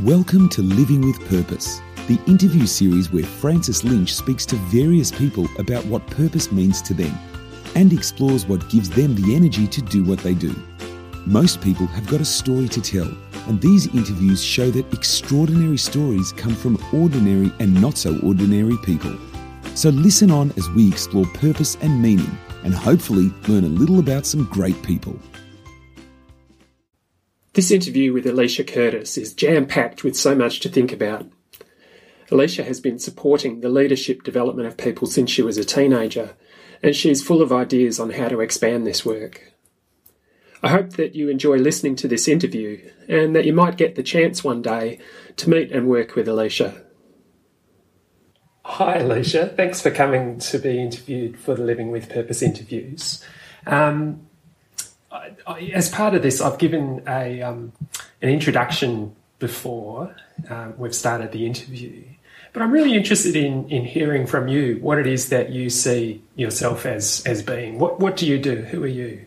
Welcome to Living with Purpose, the interview series where Francis Lynch speaks to various people about what purpose means to them and explores what gives them the energy to do what they do. Most people have got a story to tell, and these interviews show that extraordinary stories come from ordinary and not so ordinary people. So listen on as we explore purpose and meaning and hopefully learn a little about some great people. This interview with Alicia Curtis is jam packed with so much to think about. Alicia has been supporting the leadership development of people since she was a teenager, and she is full of ideas on how to expand this work. I hope that you enjoy listening to this interview and that you might get the chance one day to meet and work with Alicia. Hi, Alicia. Thanks for coming to be interviewed for the Living with Purpose interviews. Um, as part of this, I've given a um, an introduction before um, we've started the interview, but I'm really interested in in hearing from you what it is that you see yourself as as being. What what do you do? Who are you?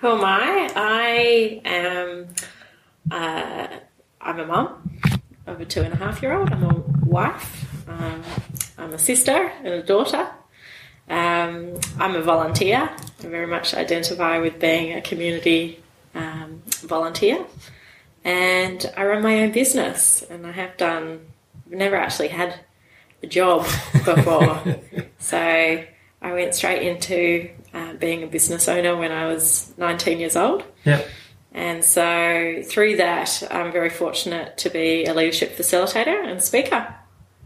Who am I? I am. Uh, I'm a mum of a two and a half year old. I'm a wife. Um, I'm a sister and a daughter. Um, I'm a volunteer. I very much identify with being a community um, volunteer. And I run my own business, and I have done, I've never actually had a job before. so I went straight into uh, being a business owner when I was 19 years old. Yeah. And so through that, I'm very fortunate to be a leadership facilitator and speaker.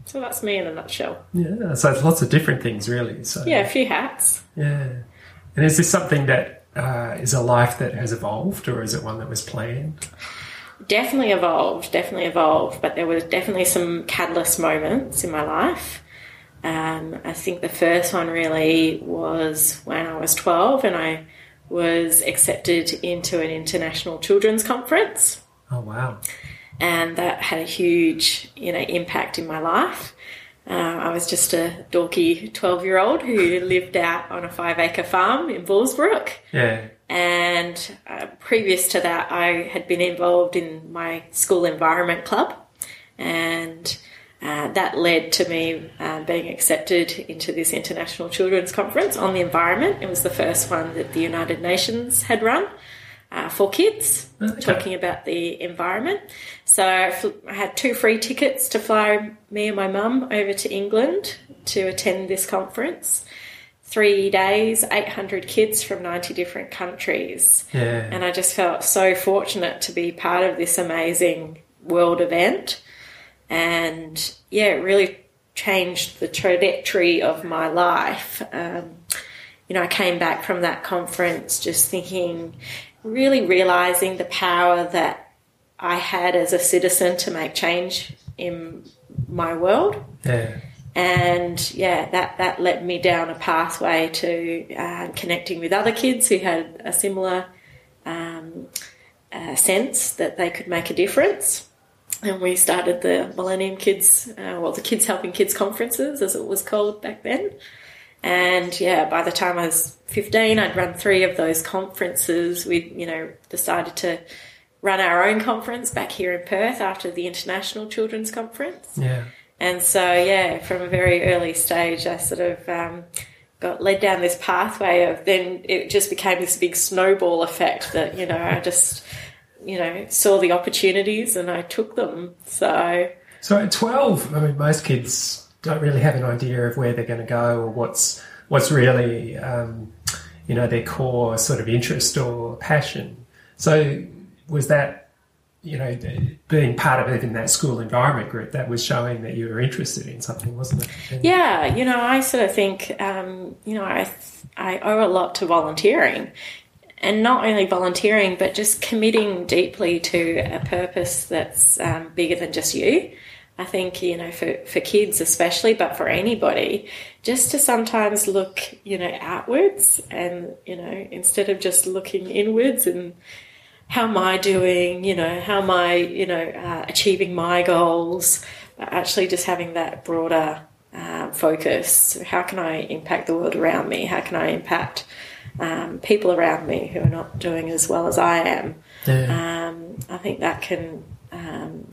So that's me in a nutshell. Yeah, so it's lots of different things, really. So yeah, a few hats. Yeah, and is this something that uh, is a life that has evolved, or is it one that was planned? Definitely evolved, definitely evolved. But there were definitely some catalyst moments in my life. Um, I think the first one really was when I was 12 and I was accepted into an international children's conference. Oh, wow and that had a huge you know impact in my life. Uh, I was just a dorky twelve year old who lived out on a five acre farm in Bullsbrook. Yeah. And uh, previous to that, I had been involved in my school environment club, and uh, that led to me uh, being accepted into this international children's conference on the environment. It was the first one that the United Nations had run uh, for kids, okay. talking about the environment. So I had two free tickets to fly me and my mum over to England to attend this conference. Three days, 800 kids from 90 different countries. Yeah. And I just felt so fortunate to be part of this amazing world event. And yeah, it really changed the trajectory of my life. Um, you know, I came back from that conference just thinking really realizing the power that I had as a citizen to make change in my world. Yeah. And yeah, that, that led me down a pathway to uh, connecting with other kids who had a similar um, uh, sense that they could make a difference. And we started the Millennium Kids, uh, well, the Kids Helping Kids conferences, as it was called back then. And yeah, by the time I was 15, I'd run three of those conferences. We, you know, decided to run our own conference back here in Perth after the International Children's Conference. Yeah. And so, yeah, from a very early stage, I sort of um, got led down this pathway of then it just became this big snowball effect that, you know, I just, you know, saw the opportunities and I took them. So. So at 12, I mean, most kids don't really have an idea of where they're going to go or what's what's really um, you know their core sort of interest or passion. So was that you know being part of in that school environment group that was showing that you were interested in something, wasn't it? Yeah, you know, I sort of think um, you know I I owe a lot to volunteering. And not only volunteering, but just committing deeply to a purpose that's um, bigger than just you. I think, you know, for, for kids especially, but for anybody, just to sometimes look, you know, outwards and, you know, instead of just looking inwards and how am I doing, you know, how am I, you know, uh, achieving my goals, actually just having that broader uh, focus. How can I impact the world around me? How can I impact um, people around me who are not doing as well as I am? Yeah. Um, I think that can um,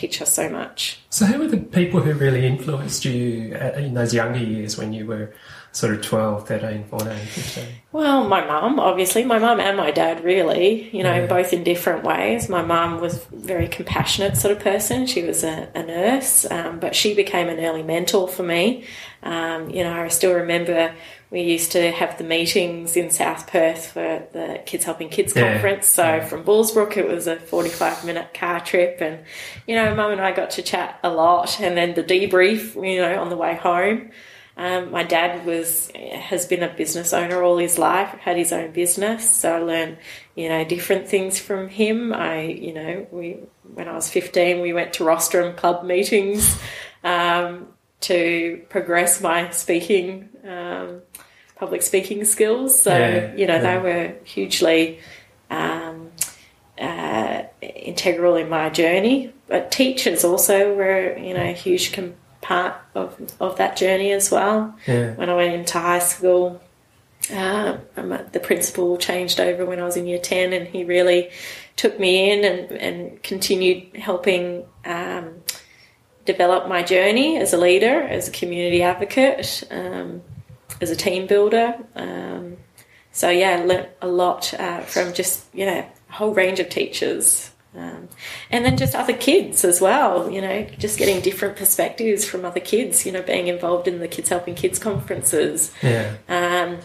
teach us so much. So, who were the people who really influenced you in those younger years when you were sort of 12, 13, 14, 15? Well, my mum, obviously, my mum and my dad, really, you know, yeah. both in different ways. My mum was a very compassionate sort of person. She was a, a nurse, um, but she became an early mentor for me. Um, you know, I still remember we used to have the meetings in South Perth for the Kids Helping Kids yeah. conference. So yeah. from Bullsbrook, it was a 45 minute car trip. And, you know, mum and I got to chat a lot. And then the debrief, you know, on the way home. Um, my dad was has been a business owner all his life, had his own business, so I learned you know different things from him. I you know we when I was fifteen, we went to rostrum club meetings um, to progress my speaking um, public speaking skills. So yeah, you know yeah. they were hugely um, uh, integral in my journey. But teachers also were you know a huge com- part of, of that journey as well. Yeah. When I went into high school, uh, the principal changed over when I was in year 10 and he really took me in and, and continued helping um, develop my journey as a leader, as a community advocate, um, as a team builder. Um, so, yeah, I learnt a lot uh, from just, you know, a whole range of teachers um, and then just other kids as well, you know, just getting different perspectives from other kids, you know, being involved in the Kids Helping Kids conferences. Yeah. Um,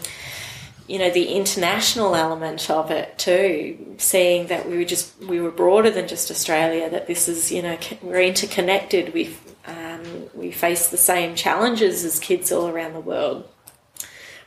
you know, the international element of it too, seeing that we were just, we were broader than just Australia, that this is, you know, we're interconnected. We, um, we face the same challenges as kids all around the world.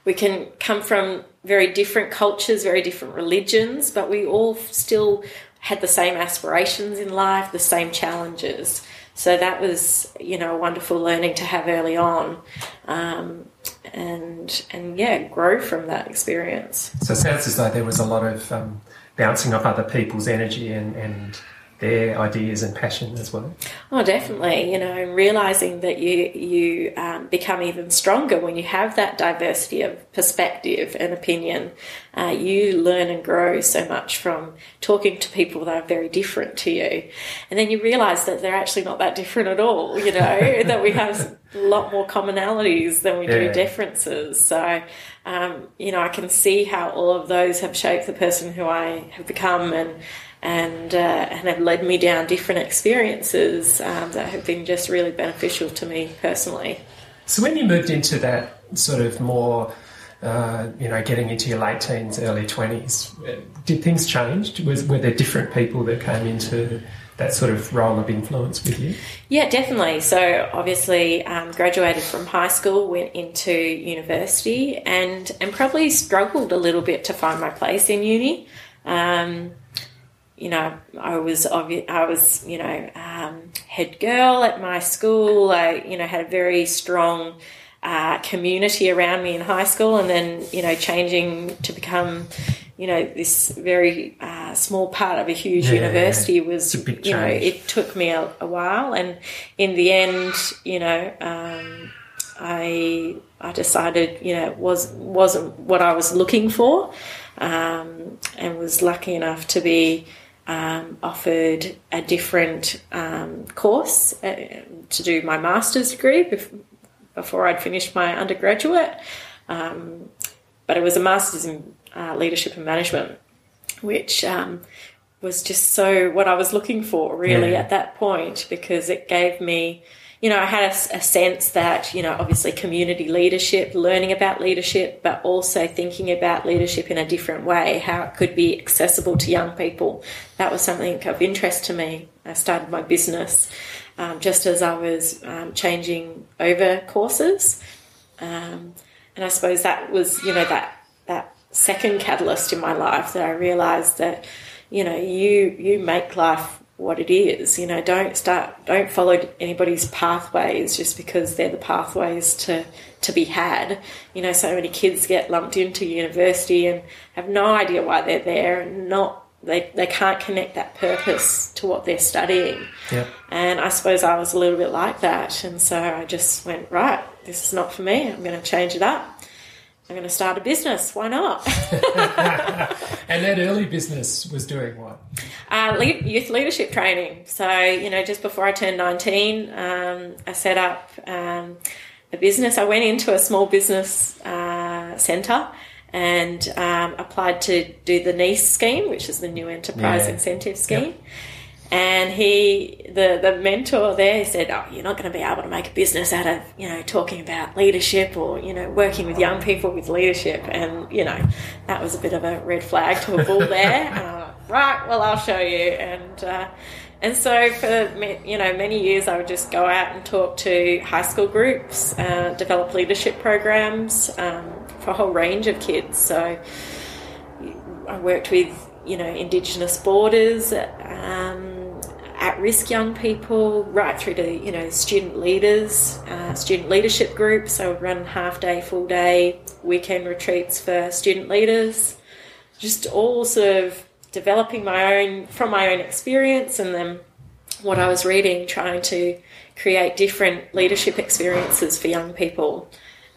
We can come from very different cultures, very different religions, but we all still had the same aspirations in life, the same challenges. So that was, you know, a wonderful learning to have early on, um, and and yeah, grow from that experience. So it sounds as though there was a lot of um, bouncing off other people's energy and, and their ideas and passion as well. Oh, definitely. You know, realizing that you you um, become even stronger when you have that diversity of perspective and opinion. Uh, you learn and grow so much from talking to people that are very different to you, and then you realize that they're actually not that different at all. You know, that we have a lot more commonalities than we yeah. do differences. So. Um, you know, I can see how all of those have shaped the person who I have become, and and uh, and have led me down different experiences um, that have been just really beneficial to me personally. So when you moved into that sort of more, uh, you know, getting into your late teens, early twenties, did things change? Was, were there different people that came into that sort of role of influence with you? Yeah, definitely. So obviously, um, graduated from high school, went into university, and and probably struggled a little bit to find my place in uni. Um, you know, I was I was you know um, head girl at my school. I you know had a very strong uh, community around me in high school, and then you know changing to become you know this very uh, small part of a huge yeah, university was you know it took me a, a, while, and in the end, you know. Um, I I decided you know it was wasn't what I was looking for, um, and was lucky enough to be um, offered a different um, course uh, to do my master's degree bef- before I'd finished my undergraduate. Um, but it was a master's in uh, leadership and management, which um, was just so what I was looking for really yeah. at that point because it gave me you know, I had a, a, sense that, you know, obviously community leadership, learning about leadership, but also thinking about leadership in a different way, how it could be accessible to young people. That was something of interest to me. I started my business um, just as I was um, changing over courses. Um, and I suppose that was, you know, that, that second catalyst in my life that I realized that, you know, you, you make life what it is. You know, don't start, don't follow anybody's pathways just because they're the pathways to to be had. You know, so many kids get lumped into university and have no idea why they're there and not they, they can't connect that purpose to what they're studying. Yeah. And I suppose I was a little bit like that. And so I just went, right, this is not for me. I'm going to change it up. I'm going to start a business. Why not? and that early business was doing what? Uh, lead, youth leadership training. So, you know, just before I turned 19, um, I set up um, a business. I went into a small business uh, centre and um, applied to do the NEIS scheme, which is the New Enterprise yeah. Incentive Scheme. Yep. And he, the the mentor there, said, "Oh, you're not going to be able to make a business out of you know talking about leadership or you know working with young people with leadership." And you know that was a bit of a red flag to a bull there. uh, right, well, I'll show you. And uh, and so for you know many years, I would just go out and talk to high school groups, uh, develop leadership programs um, for a whole range of kids. So I worked with you know Indigenous boarders. Um, at-risk young people, right through to you know student leaders, uh, student leadership groups. I would run half day, full day, weekend retreats for student leaders. Just all sort of developing my own from my own experience, and then what I was reading, trying to create different leadership experiences for young people.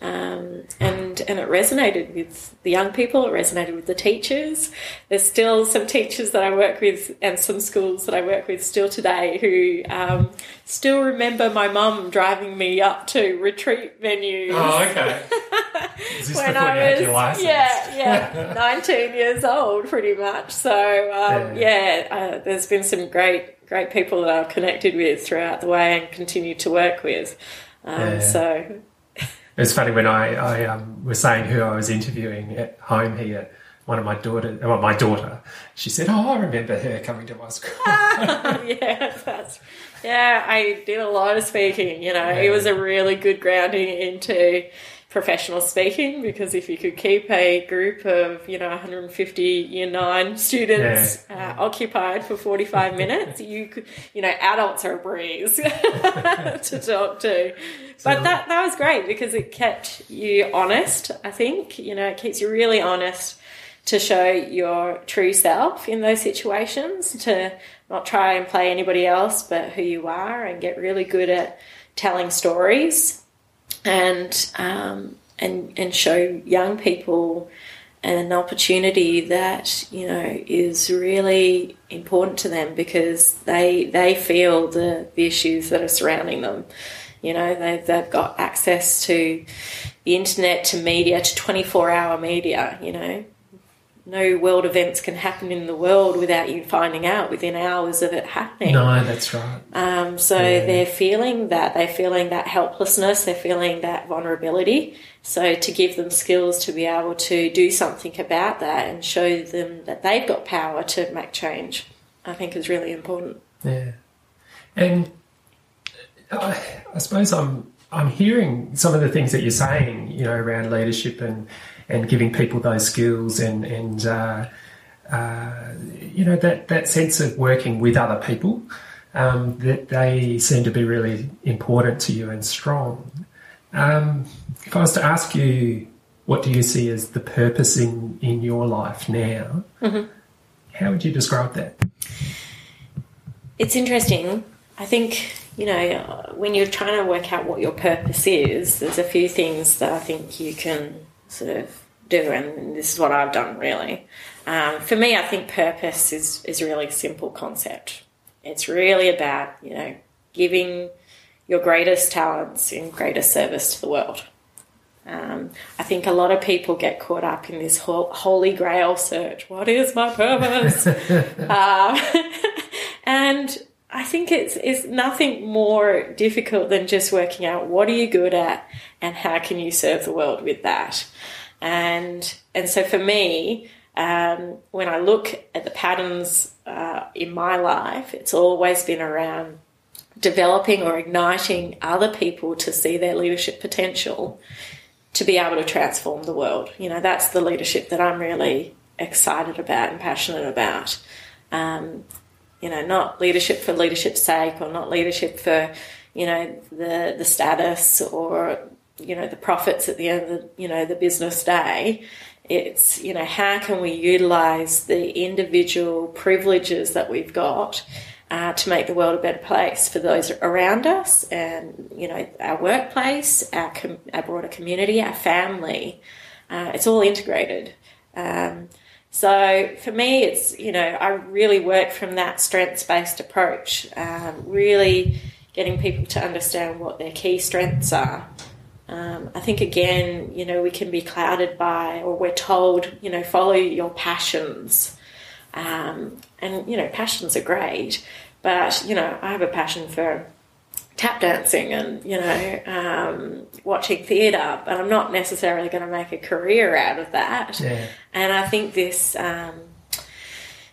Um, and and it resonated with the young people. It resonated with the teachers. There's still some teachers that I work with, and some schools that I work with still today who um, still remember my mum driving me up to retreat venues. Oh, okay. when I was yeah yeah 19 years old, pretty much. So um, yeah, yeah uh, there's been some great great people that I've connected with throughout the way and continue to work with. Um, yeah. So it was funny when I, I um, was saying who I was interviewing at home here. One of my daughter, well, my daughter, she said, "Oh, I remember her coming to my school." yeah, that's yeah. I did a lot of speaking. You know, yeah. it was a really good grounding into professional speaking because if you could keep a group of you know 150 year nine students yeah. uh, occupied for 45 minutes you could you know adults are a breeze to talk to. But that that was great because it kept you honest i think. You know it keeps you really honest to show your true self in those situations to not try and play anybody else but who you are and get really good at telling stories and um, and and show young people an opportunity that you know is really important to them because they they feel the, the issues that are surrounding them. You know, they've, they've got access to the internet, to media, to 24 hour media, you know, no world events can happen in the world without you finding out within hours of it happening. No, that's right. Um, so yeah. they're feeling that. They're feeling that helplessness. They're feeling that vulnerability. So to give them skills to be able to do something about that and show them that they've got power to make change, I think is really important. Yeah, and I, I suppose I'm I'm hearing some of the things that you're saying, you know, around leadership and and giving people those skills and and uh, uh, you know that that sense of working with other people um, that they seem to be really important to you and strong. Um, if I was to ask you, what do you see as the purpose in in your life now? Mm-hmm. How would you describe that? It's interesting. I think you know when you're trying to work out what your purpose is. There's a few things that I think you can sort of do, and this is what I've done really. Um, for me, I think purpose is is really a simple concept. It's really about you know giving your greatest talents in greatest service to the world. Um, I think a lot of people get caught up in this whole holy grail search. What is my purpose? uh, and I think it's it's nothing more difficult than just working out what are you good at and how can you serve the world with that and and so for me, um, when I look at the patterns uh, in my life, it's always been around developing or igniting other people to see their leadership potential to be able to transform the world. You know, that's the leadership that I'm really excited about and passionate about. Um, you know, not leadership for leadership's sake or not leadership for, you know, the, the status or you know the profits at the end of the, you know the business day it's you know how can we utilize the individual privileges that we've got uh, to make the world a better place for those around us and you know our workplace our, com- our broader community our family Uh, it's all integrated. Um, so for me, it's, you know, I really work from that strengths based approach, um, really getting people to understand what their key strengths are. Um, I think again, you know, we can be clouded by, or we're told, you know, follow your passions. Um, and, you know, passions are great, but, you know, I have a passion for tap dancing and you know um, watching theatre, but I'm not necessarily going to make a career out of that. Yeah. And I think this um,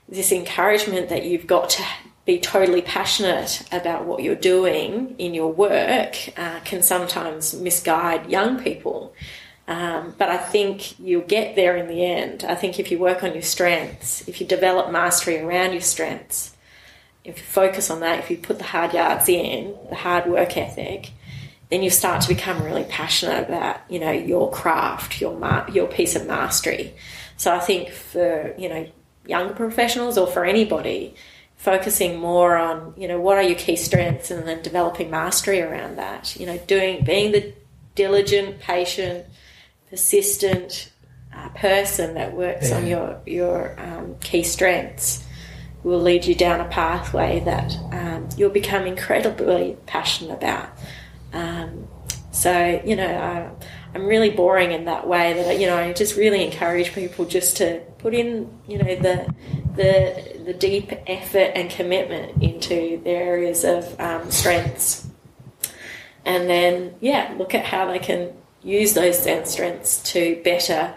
this encouragement that you've got to be totally passionate about what you're doing in your work uh, can sometimes misguide young people. Um, but I think you'll get there in the end. I think if you work on your strengths, if you develop mastery around your strengths, if you focus on that, if you put the hard yards in, the hard work ethic, then you start to become really passionate about you know your craft, your ma- your piece of mastery. So I think for you know younger professionals or for anybody, focusing more on you know what are your key strengths and then developing mastery around that. You know, doing being the diligent, patient, persistent uh, person that works Yeah. on your your um, key strengths will lead you down a pathway that um, you'll become incredibly passionate about. Um, so you know, I, I'm really boring in that way that you know I just really encourage people just to put in you know the the the deep effort and commitment into their areas of um, strengths, and then yeah, look at how they can use those strengths to better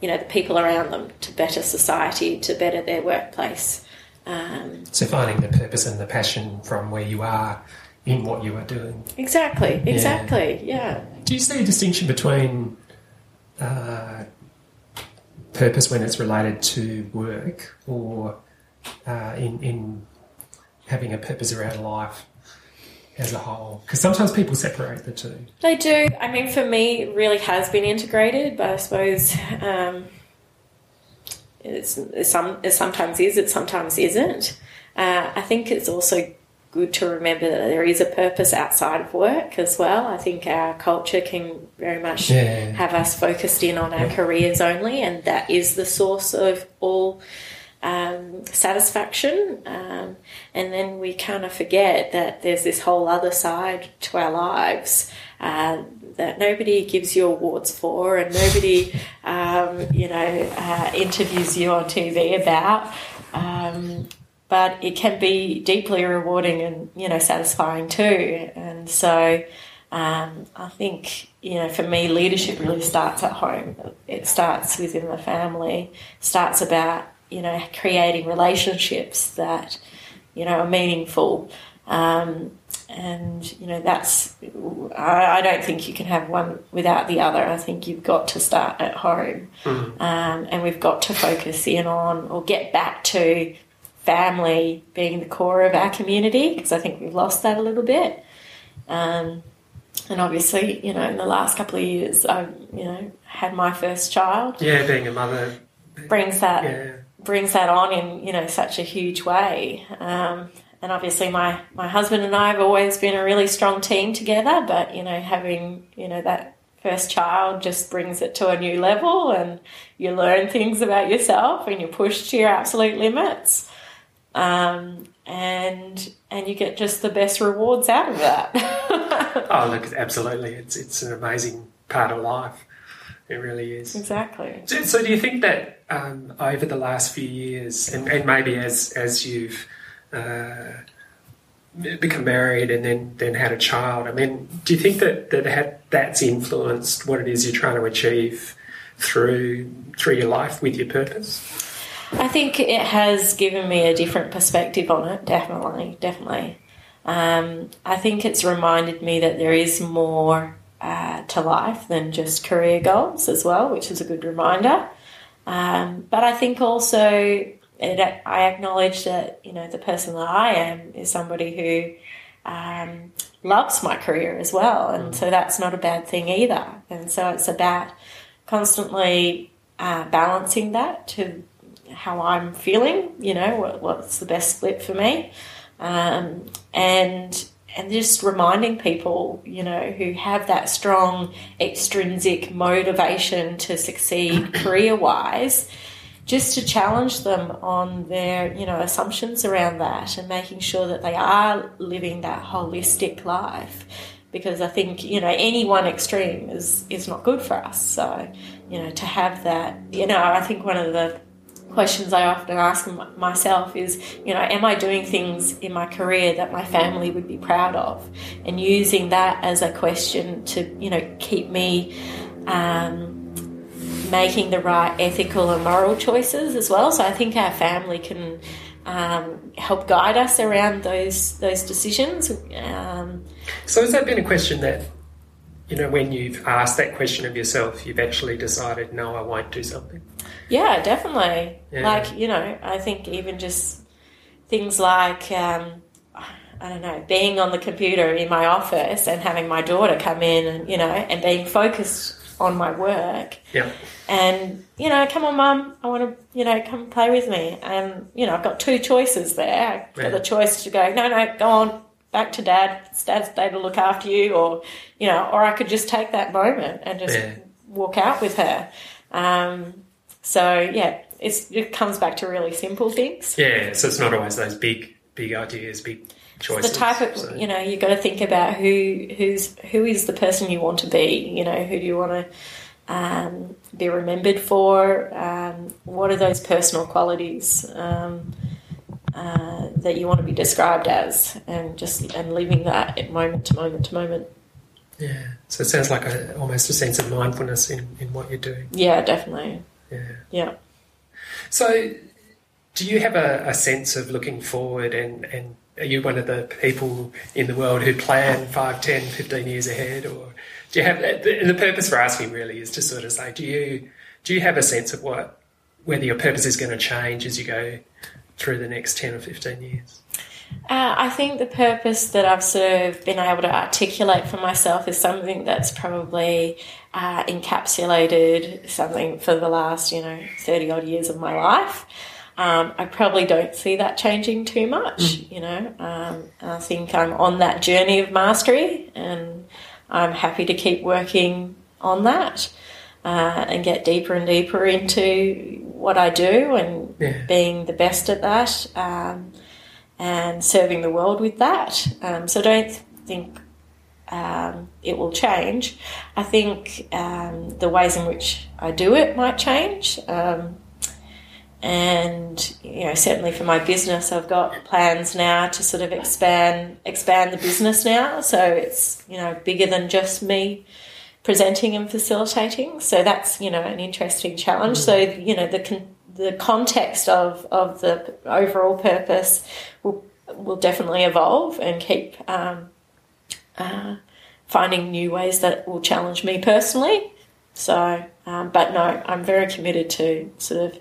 you know the people around them, to better society, to better their workplace. Um, So finding the purpose and the passion from where you are in what you are doing. exactly, exactly, yeah. Do you see a distinction between uh, purpose when it's related to work or uh, in, in having a purpose around life as a whole? Because sometimes people separate the two. They do. I mean, for me, it really has been integrated, but I suppose um, it's, it's some it sometimes is, it sometimes isn't. Uh, I think it's also good to remember that there is a purpose outside of work as well. I think our culture can very much Yeah. have us focused in on our careers only, and that is the source of all um, satisfaction. Um, and then we kind of forget that there's this whole other side to our lives uh, that nobody gives you awards for, and nobody, um, you know, uh, interviews you on TV about. Um, but it can be deeply rewarding and you know satisfying too. And so um, I think you know for me, leadership really starts at home. It starts within the family. Starts about you know creating relationships that you know are meaningful. Um, and you know that's I, I don't think you can have one without the other. I think you've got to start at home, um, and we've got to focus in on or get back to family being the core of our community because I think we've lost that a little bit. Um, and obviously, you know, in the last couple of years, i've you know, had my first child. Yeah, being a mother. Brings that Yeah. brings that on in you know such a huge way. Um, and obviously, my my husband and I have always been a really strong team together. But you know, having you know that first child just brings it to a new level, and you learn things about yourself, and you're pushed to your absolute limits. Um, and and you get just the best rewards out of that. Oh, look, absolutely. It's, it's an amazing part of life. It really is. exactly. So, so do you think that um, over the last few years, and, and maybe as as you've uh, become married and then then had a child, I mean, do you think that that had, that's influenced what it is you're trying to achieve through through your life with your purpose? I think it has given me a different perspective on it, definitely, definitely. Um, I think it's reminded me that there is more uh, to life than just career goals as well, which is a good reminder. Um, but I think also it, I acknowledge that you know the person that I am is somebody who um, loves my career as well, and so that's not a bad thing either. And so it's about constantly uh, balancing that to how I'm feeling, you know, what, what's the best split for me. Um, and and just reminding people, you know, who have that strong extrinsic motivation to succeed career wise, just to challenge them on their, you know, assumptions around that and making sure that they are living that holistic life. Because I think, you know, any one extreme is, is not good for us. So, you know, to have that, you know, I think one of the questions I often ask myself is, you know, am I doing things in my career that my family would be proud of? And using that as a question to, you know, keep me um, making the right ethical and moral choices as well. So I think our family can um, help guide us around those those decisions. Um, so has that been a question that you know, when you've asked that question of yourself, you've actually decided, no, I won't do something? Yeah, definitely. Yeah. Like, you know, I think even just things like, um, I don't know, being on the computer in my office and having my daughter come in and, you know, and being focused on my work. Yeah. And, you know, come on, mum, I want to, you know, come play with me. And, you know, I've got two choices there. I've got yeah. the choice to go, no, no, go on, back to dad. It's dad's day to look after you, or you know, or I could just take that moment and just yeah. walk out with her. Um, so yeah, it's it comes back to really simple things. Yeah, so it's not always those big, big ideas, big choices. the type of so. you know you've got to think about who who's who is the person you want to be. You know, who do you want to um, be remembered for? Um, what are those personal qualities? Um, uh, that you want to be described as, and just and living that at moment to moment to moment. Yeah, so it sounds like a, almost a sense of mindfulness in, in what you're doing. Yeah, definitely. Yeah. Yeah. So, do you have a, a sense of looking forward and, and are you one of the people in the world who plan 5, 10, 15 years ahead? Or do you have, and the purpose for asking really is to sort of say, do you, do you have a sense of what, whether your purpose is going to change as you go through the next 10 or 15 years? Uh, I think the purpose that I've sort of been able to articulate for myself is something that's probably uh, encapsulated something for the last, you know, 30 odd years of my life. Um, I probably don't see that changing too much, mm. you know. Um, I think I'm on that journey of mastery and I'm happy to keep working on that uh, and get deeper and deeper into what I do and yeah. being the best at that um, and serving the world with that. Um, so I don't think um, it will change. I think um, the ways in which I do it might change. Um, and you know, certainly for my business, I've got plans now to sort of expand expand the business now. So it's you know bigger than just me presenting and facilitating. So that's you know an interesting challenge. So you know the con- the context of of the overall purpose will will definitely evolve and keep um, uh, finding new ways that will challenge me personally. So, um, but no, I'm very committed to sort of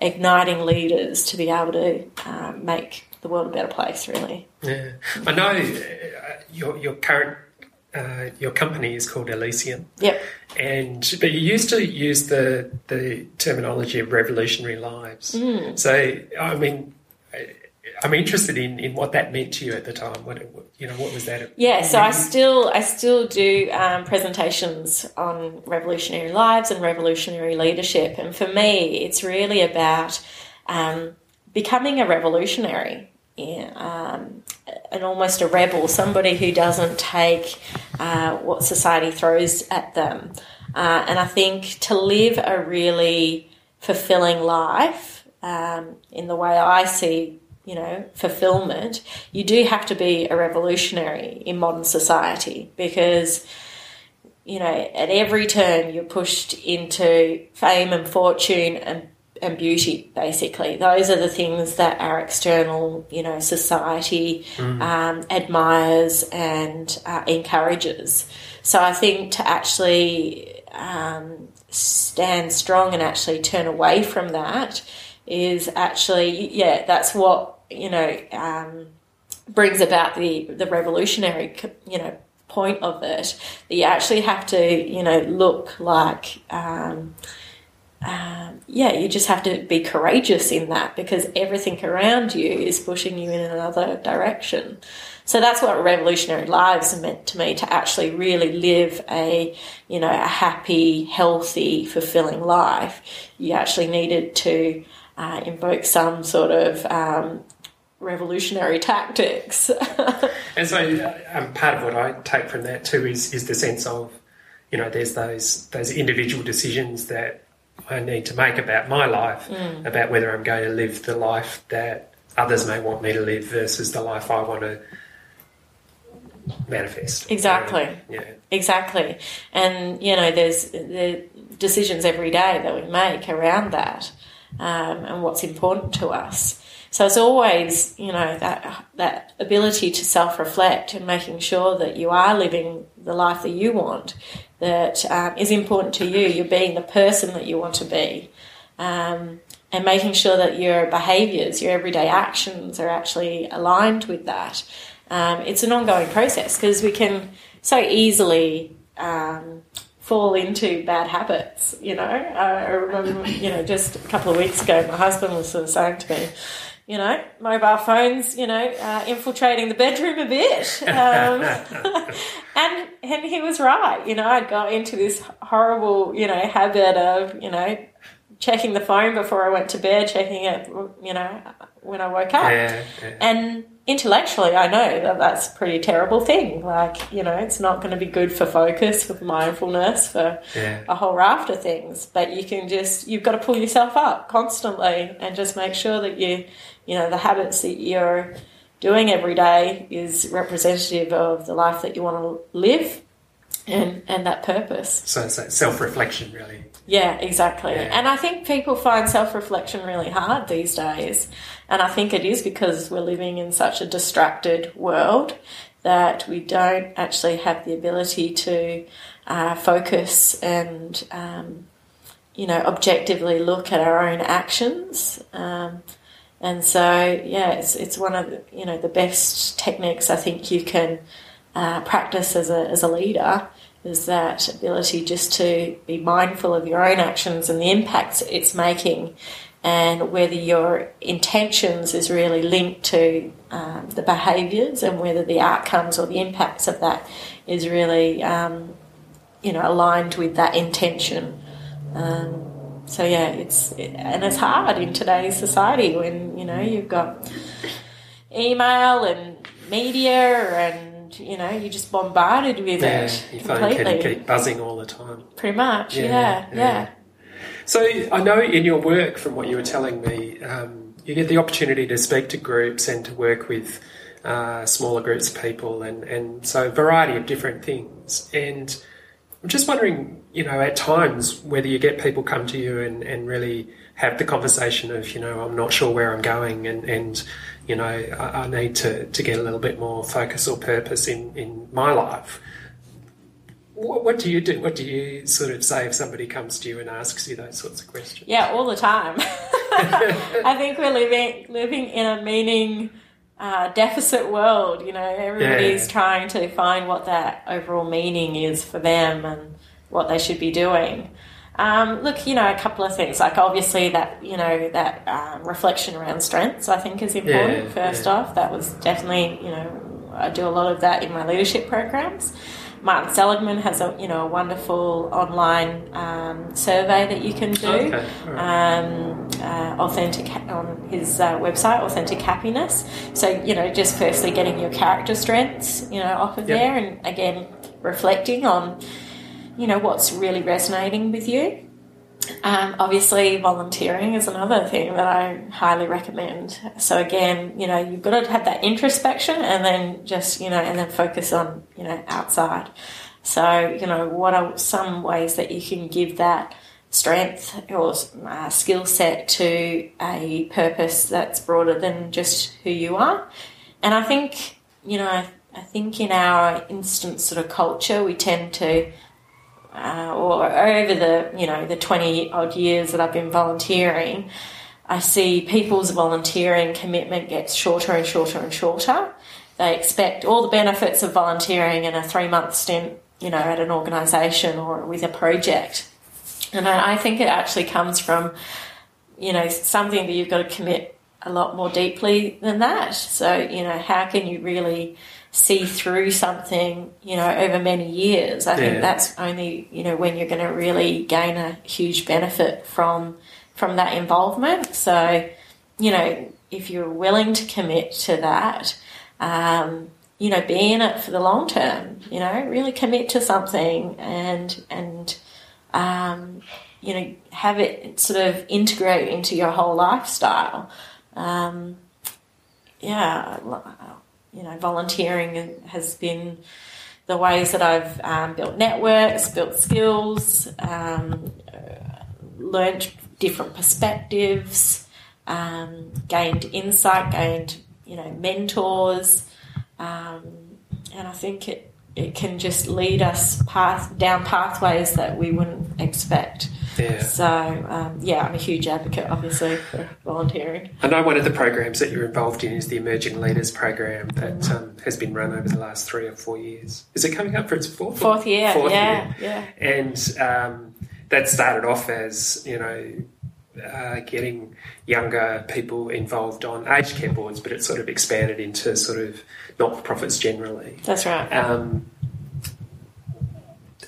igniting leaders to be able to uh, make the world a better place. Really. Yeah, I know uh, your your current uh, your company is called Elysium. Yep. And but you used to use the the terminology of revolutionary lives. Mm. So I mean, I'm interested in, in what that meant to you at the time. What you know, what was that? Yeah. So I still I still do um, presentations on revolutionary lives and revolutionary leadership, and for me, it's really about um, becoming a revolutionary yeah, um, an almost a rebel, somebody who doesn't take uh, what society throws at them. Uh, and I think to live a really fulfilling life, um, in the way I see, you know, fulfillment, you do have to be a revolutionary in modern society because you know, at every turn you're pushed into fame and fortune and and beauty basically those are the things that our external you know society mm. um, admires and uh, encourages so i think to actually um, stand strong and actually turn away from that is actually yeah that's what you know um, brings about the the revolutionary you know point of it that you actually have to you know look like um, um, yeah, you just have to be courageous in that because everything around you is pushing you in another direction. So that's what revolutionary lives meant to me to actually really live a, you know, a happy, healthy, fulfilling life. You actually needed to uh, invoke some sort of um, revolutionary tactics. and so, um, part of what I take from that too is is the sense of, you know, there's those those individual decisions that I need to make about my life, mm. about whether I'm going to live the life that others may want me to live versus the life I want to manifest. Exactly. yeah. Exactly. And you know, there's the decisions every day that we make around that, um, and what's important to us. So it's always, you know, that that ability to self-reflect and making sure that you are living the life that you want, that um, is important to you. You're being the person that you want to be, um, and making sure that your behaviours, your everyday actions, are actually aligned with that um, it's an ongoing process because we can so easily um, fall into bad habits. You know, I remember, you know, just a couple of weeks ago, my husband was sort of saying to me, you know, mobile phones, you know, uh, infiltrating the bedroom a bit. Um, and and he was right. You know, I'd got into this horrible, you know, habit of, you know, checking the phone before I went to bed, checking it, you know, when I woke up. Yeah, yeah. And intellectually, I know that that's a pretty terrible thing. Like, you know, it's not going to be good for focus, for mindfulness, for yeah. a whole raft of things. But you can just, you've got to pull yourself up constantly and just make sure that you, you know, the habits that you're doing every day is representative of the life that you want to live and and that purpose. So it's like self reflection, really. Yeah, exactly. Yeah. And I think people find self reflection really hard these days, and I think it is because we're living in such a distracted world that we don't actually have the ability to uh, focus and um, you know objectively look at our own actions. Um, and so, yeah, it's, it's one of the, you know the best techniques I think you can uh, practice as a, as a leader is that ability just to be mindful of your own actions and the impacts it's making, and whether your intentions is really linked to um, the behaviours and whether the outcomes or the impacts of that is really, um, you know, aligned with that intention. Um, so yeah, it's and it's hard in today's society when you know you've got email and media and you know you're just bombarded with yeah, it your phone can keep buzzing all the time. Pretty much, yeah, yeah. yeah. yeah. So I know in your work, from what you were telling me, um, you get the opportunity to speak to groups and to work with uh, smaller groups of people, and and so a variety of different things. And I'm just wondering, you know, at times whether you get people come to you and, and really have the conversation of, you know, I'm not sure where I'm going, and and you know, I, I, need to, to get a little bit more focus or purpose in, in my life. What, what, do you do? What do you sort of say if somebody comes to you and asks you those sorts of questions? Yeah, all the time. I think we're living living in a meaning uh, deficit world. You know, everybody's yeah. trying to find what that overall meaning is for them and what they should be doing. Um, look, you know, a couple of things. Like obviously that you know that um, reflection around strengths, I think, is important. Yeah, first yeah. off, that was definitely you know I do a lot of that in my leadership programs. Martin Seligman has a you know a wonderful online um, survey that you can do. Okay. Right. Um, uh, authentic on his uh, website, authentic happiness. So you know, just firstly getting your character strengths you know off of yep. there, and again reflecting on you know what's really resonating with you. Um, obviously, volunteering is another thing that I highly recommend. So again, you know, you've got to have that introspection, and then just you know, and then focus on you know outside. So you know, what are some ways that you can give that strength or uh, skill set to a purpose that's broader than just who you are? And I think you know, I, I think in our instant sort of culture, we tend to uh, or over the you know the 20 odd years that I've been volunteering, I see people's volunteering commitment gets shorter and shorter and shorter. They expect all the benefits of volunteering in a three month stint, you know, at an organisation or with a project. And I, I think it actually comes from, you know, something that you've got to commit a lot more deeply than that. So, you know, how can you really see through something, you know, over many years? I think that's only, you know, when you're going to really gain a huge benefit from from that involvement. So, you know, if you're willing to commit to that, um, you know, be in it for the long term. You know, really commit to something and and um, you know have it sort of integrate into your whole lifestyle. Um, yeah, you know, volunteering has been the ways that I've um, built networks, built skills, um, learned different perspectives, um, gained insight, gained you know mentors, um, and I think it it can just lead us path down pathways that we wouldn't expect. Yeah. So um, yeah, I'm a huge advocate, obviously, for volunteering. I know one of the programs that you're involved in is the Emerging Leaders program that um, has been run over the last three or four years. Is it coming up for its fourth? Fourth year, Fourth yeah, year. yeah. And um, that started off as you know. Uh, getting younger people involved on aged care boards, but it sort of expanded into sort of not for profits generally. That's right. Um,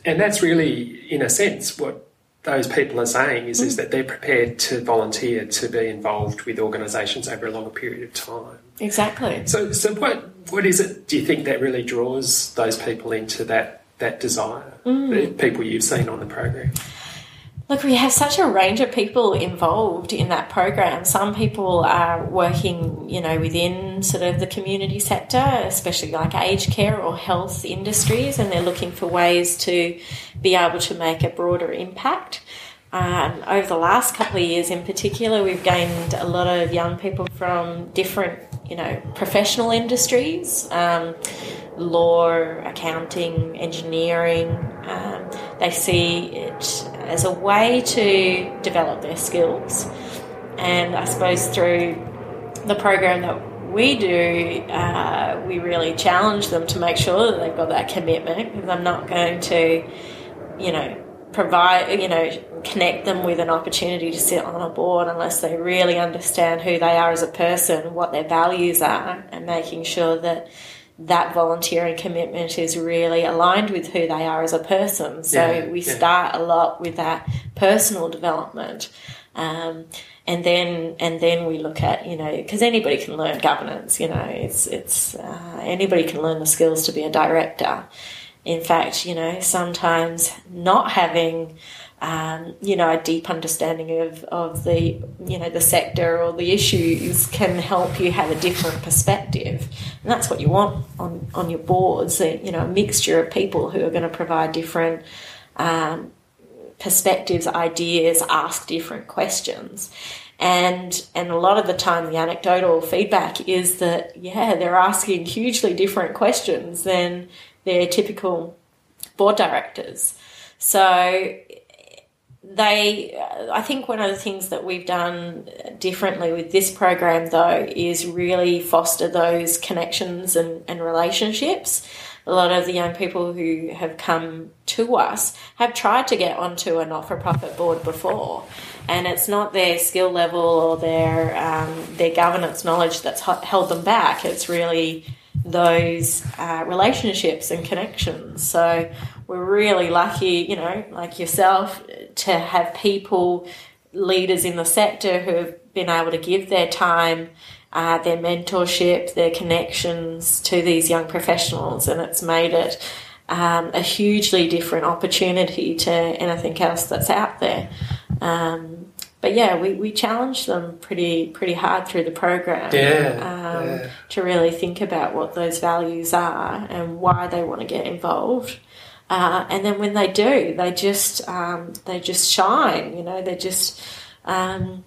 and that's really, in a sense, what those people are saying is, is mm. that they're prepared to volunteer to be involved with organisations over a longer period of time. Exactly. So, so what what is it? Do you think that really draws those people into that that desire? Mm. The people you've seen on the program. Look, we have such a range of people involved in that program. Some people are working, you know, within sort of the community sector, especially like aged care or health industries, and they're looking for ways to be able to make a broader impact. Um, over the last couple of years, in particular, we've gained a lot of young people from different, you know, professional industries, um, law, accounting, engineering. Um, they see it as a way to develop their skills, and I suppose through the program that we do, uh, we really challenge them to make sure that they've got that commitment. Because I'm not going to, you know, provide, you know, connect them with an opportunity to sit on a board unless they really understand who they are as a person, what their values are, and making sure that that volunteering commitment is really aligned with who they are as a person. So Yeah, we yeah. start a lot with that personal development. Um, and then and then we look at you know because anybody can learn governance you know it's it's uh, anybody can learn the skills to be a director in fact you know sometimes not having um, you know a deep understanding of, of the you know the sector or the issues can help you have a different perspective and that's what you want on on your boards you know a mixture of people who are going to provide different um, perspectives, ideas, ask different questions. And and a lot of the time the anecdotal feedback is that yeah, they're asking hugely different questions than their typical board directors. So they I think one of the things that we've done differently with this program though is really foster those connections and, and relationships a lot of the young people who have come to us have tried to get onto a not-for-profit board before and it's not their skill level or their um, their governance knowledge that's held them back it's really those uh, relationships and connections so we're really lucky you know like yourself to have people leaders in the sector who have been able to give their time uh, their mentorship, their connections to these young professionals, and it's made it um, a hugely different opportunity to anything else that's out there. Um, but yeah, we, we challenge them pretty pretty hard through the program Yeah, um, yeah. to really think about what those values are and why they want to get involved. Uh, and then when they do, they just um, they just shine. You know, they just um,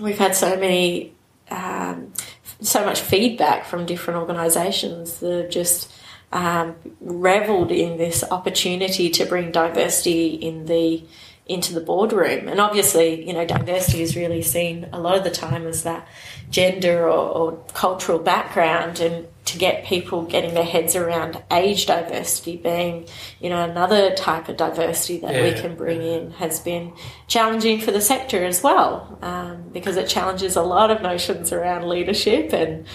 we've had so many um, so much feedback from different organisations that have just um, revelled in this opportunity to bring diversity in the into the boardroom. And obviously, you know, diversity is really seen a lot of the time as that gender or, or cultural background. And to get people getting their heads around age diversity being, you know, another type of diversity that we can bring in has been challenging for the sector as well, um, because it challenges a lot of notions around leadership and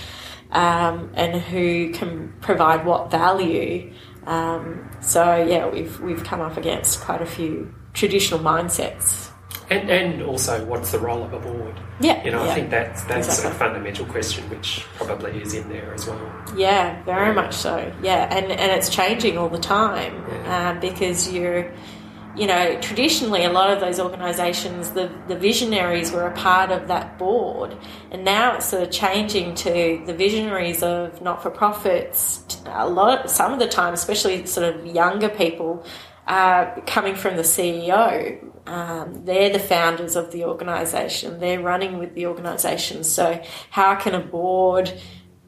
um, and who can provide what value. Um, so yeah, we've we've come up against quite a few traditional mindsets. And, and also, what's the role of a board? Yeah, You know, yeah. I think that's that's Exactly. a fundamental question, which probably is in there as well. Yeah, very much so. Yeah, and and it's changing all the time Yeah. um, because you're, you know, traditionally a lot of those organisations, the the visionaries were a part of that board, and now it's sort of changing to the visionaries of not for profits. A lot, some of the time, especially sort of younger people, uh, coming from the CEO. Um, they're the founders of the organisation. They're running with the organisation. So how can a board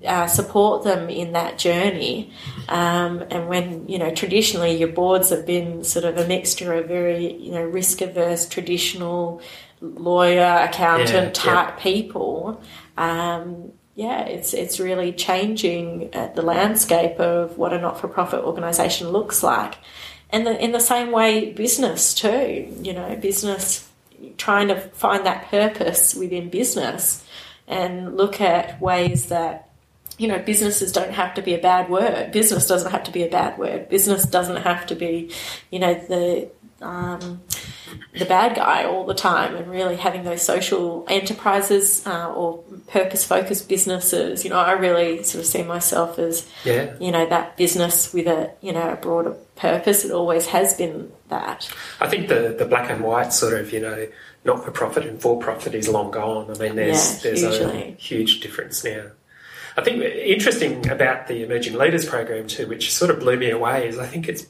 uh, support them in that journey. Um, and when, you know, traditionally your boards have been sort of a mixture of very, you know, risk averse, traditional lawyer, accountant Yeah, yeah. type people. Um, yeah, it's it's really changing uh, the landscape of what a not for profit organisation looks like, and the, in the same way, business too. You know, business trying to find that purpose within business, and look at ways that you know, businesses don't have to be a bad word. Business doesn't have to be a bad word. Business doesn't have to be, you know, the um, the bad guy all the time. And really having those social enterprises uh, or purpose focused businesses. You know, I really sort of see myself as, Yeah. you know, that business with a you know a broader purpose. It always has been that. I think the, the black and white sort of, you know, not for profit and for profit is long gone. I mean, there's Yeah, there's a huge difference now. I think interesting about the Emerging Leaders program too, which sort of blew me away, is I think it's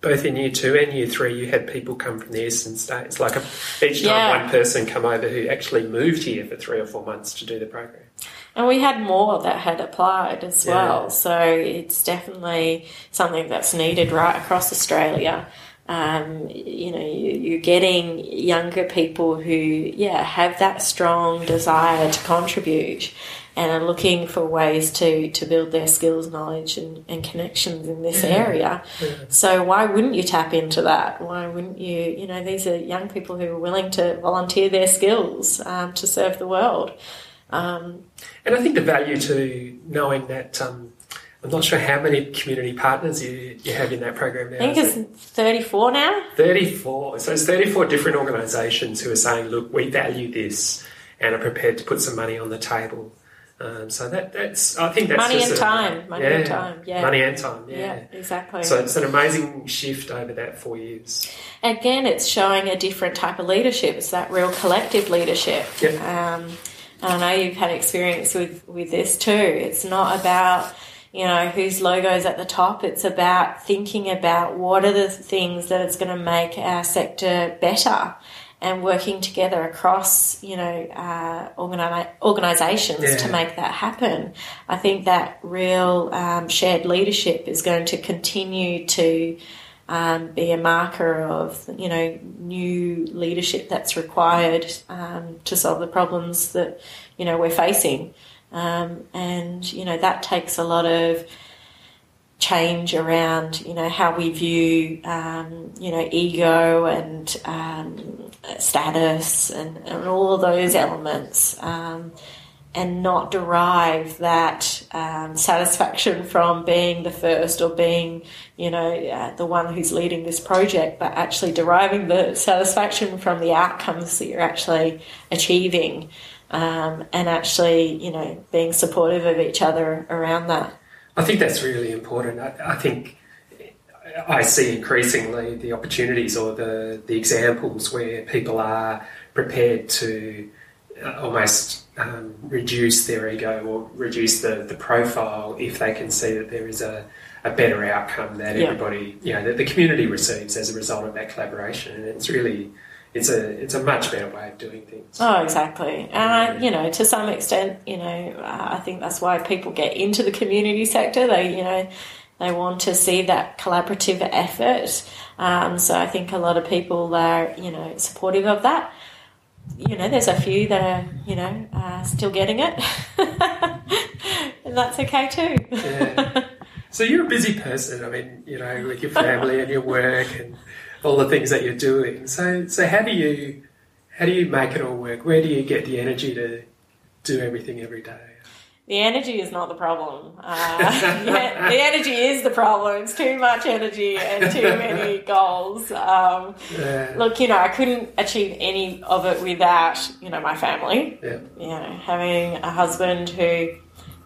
both in year two and year three, you had people come from the eastern states. Like a, each time Yeah. one person come over who actually moved here for three or four months to do the program. And we had more that had applied as Yeah. well. So it's definitely something that's needed right across Australia. Um, you know, you, you're getting younger people who, yeah, have that strong desire to contribute and are looking for ways to, to build their skills, knowledge, and, and connections in this area. So why wouldn't you tap into that? Why wouldn't you? You know, these are young people who are willing to volunteer their skills um, to serve the world. Um, And I think the value to knowing that um, I'm not sure how many community partners you, you have in that program now. I think is it? it's 34 now. 34. So it's 34 different organisations who are saying, look, we value this and are prepared to put some money on the table. Um, so that, that's, I think that's Money and a- time. Money and time, yeah. Money and time, Yeah, yeah. exactly. So it's an amazing shift over that four years. Again, it's showing a different type of leadership. It's that real collective leadership. Yep. Um, I know you've had experience with, with this too. It's not about, you know, whose logo's at the top. It's about thinking about what are the things that it's going to make our sector better and working together across, you know, uh, organi- organisations Yeah. to make that happen. I think that real um, shared leadership is going to continue to um, be a marker of you know new leadership that's required um, to solve the problems that you know we're facing, um, and you know that takes a lot of change around you know how we view um, you know ego and um, status and, and all of those elements. Um, and not derive that um, satisfaction from being the first or being, you know, uh, the one who's leading this project, but actually deriving the satisfaction from the outcomes that you're actually achieving, um, and actually, you know, being supportive of each other around that. I think that's really important. I, I think I see increasingly the opportunities or the, the examples where people are prepared to uh, almost um, reduce their ego or reduce the, the profile if they can see that there is a, a better outcome that Yeah. everybody, you know, that the community receives as a result of that collaboration. And it's really, it's a, it's a much better way of doing things. Oh, exactly. And I, you know, to some extent, you know, uh, I think that's why people get into the community sector. They, you know, they want to see that collaborative effort. Um, so I think a lot of people are, you know, supportive of that. You know, there's a few that are, you know, uh, still getting it, and that's okay too. yeah. So you're a busy person. I mean, you know, with your family and your work and all the things that you're doing. So, so how do you how do you make it all work? Where do you get the energy to do everything every day? The energy is not the problem. Uh, yeah, the energy is the problem. It's too much energy and too many goals. Um, Yeah. look, you know, I couldn't achieve any of it without, you know, my family. Yeah. You know, having a husband who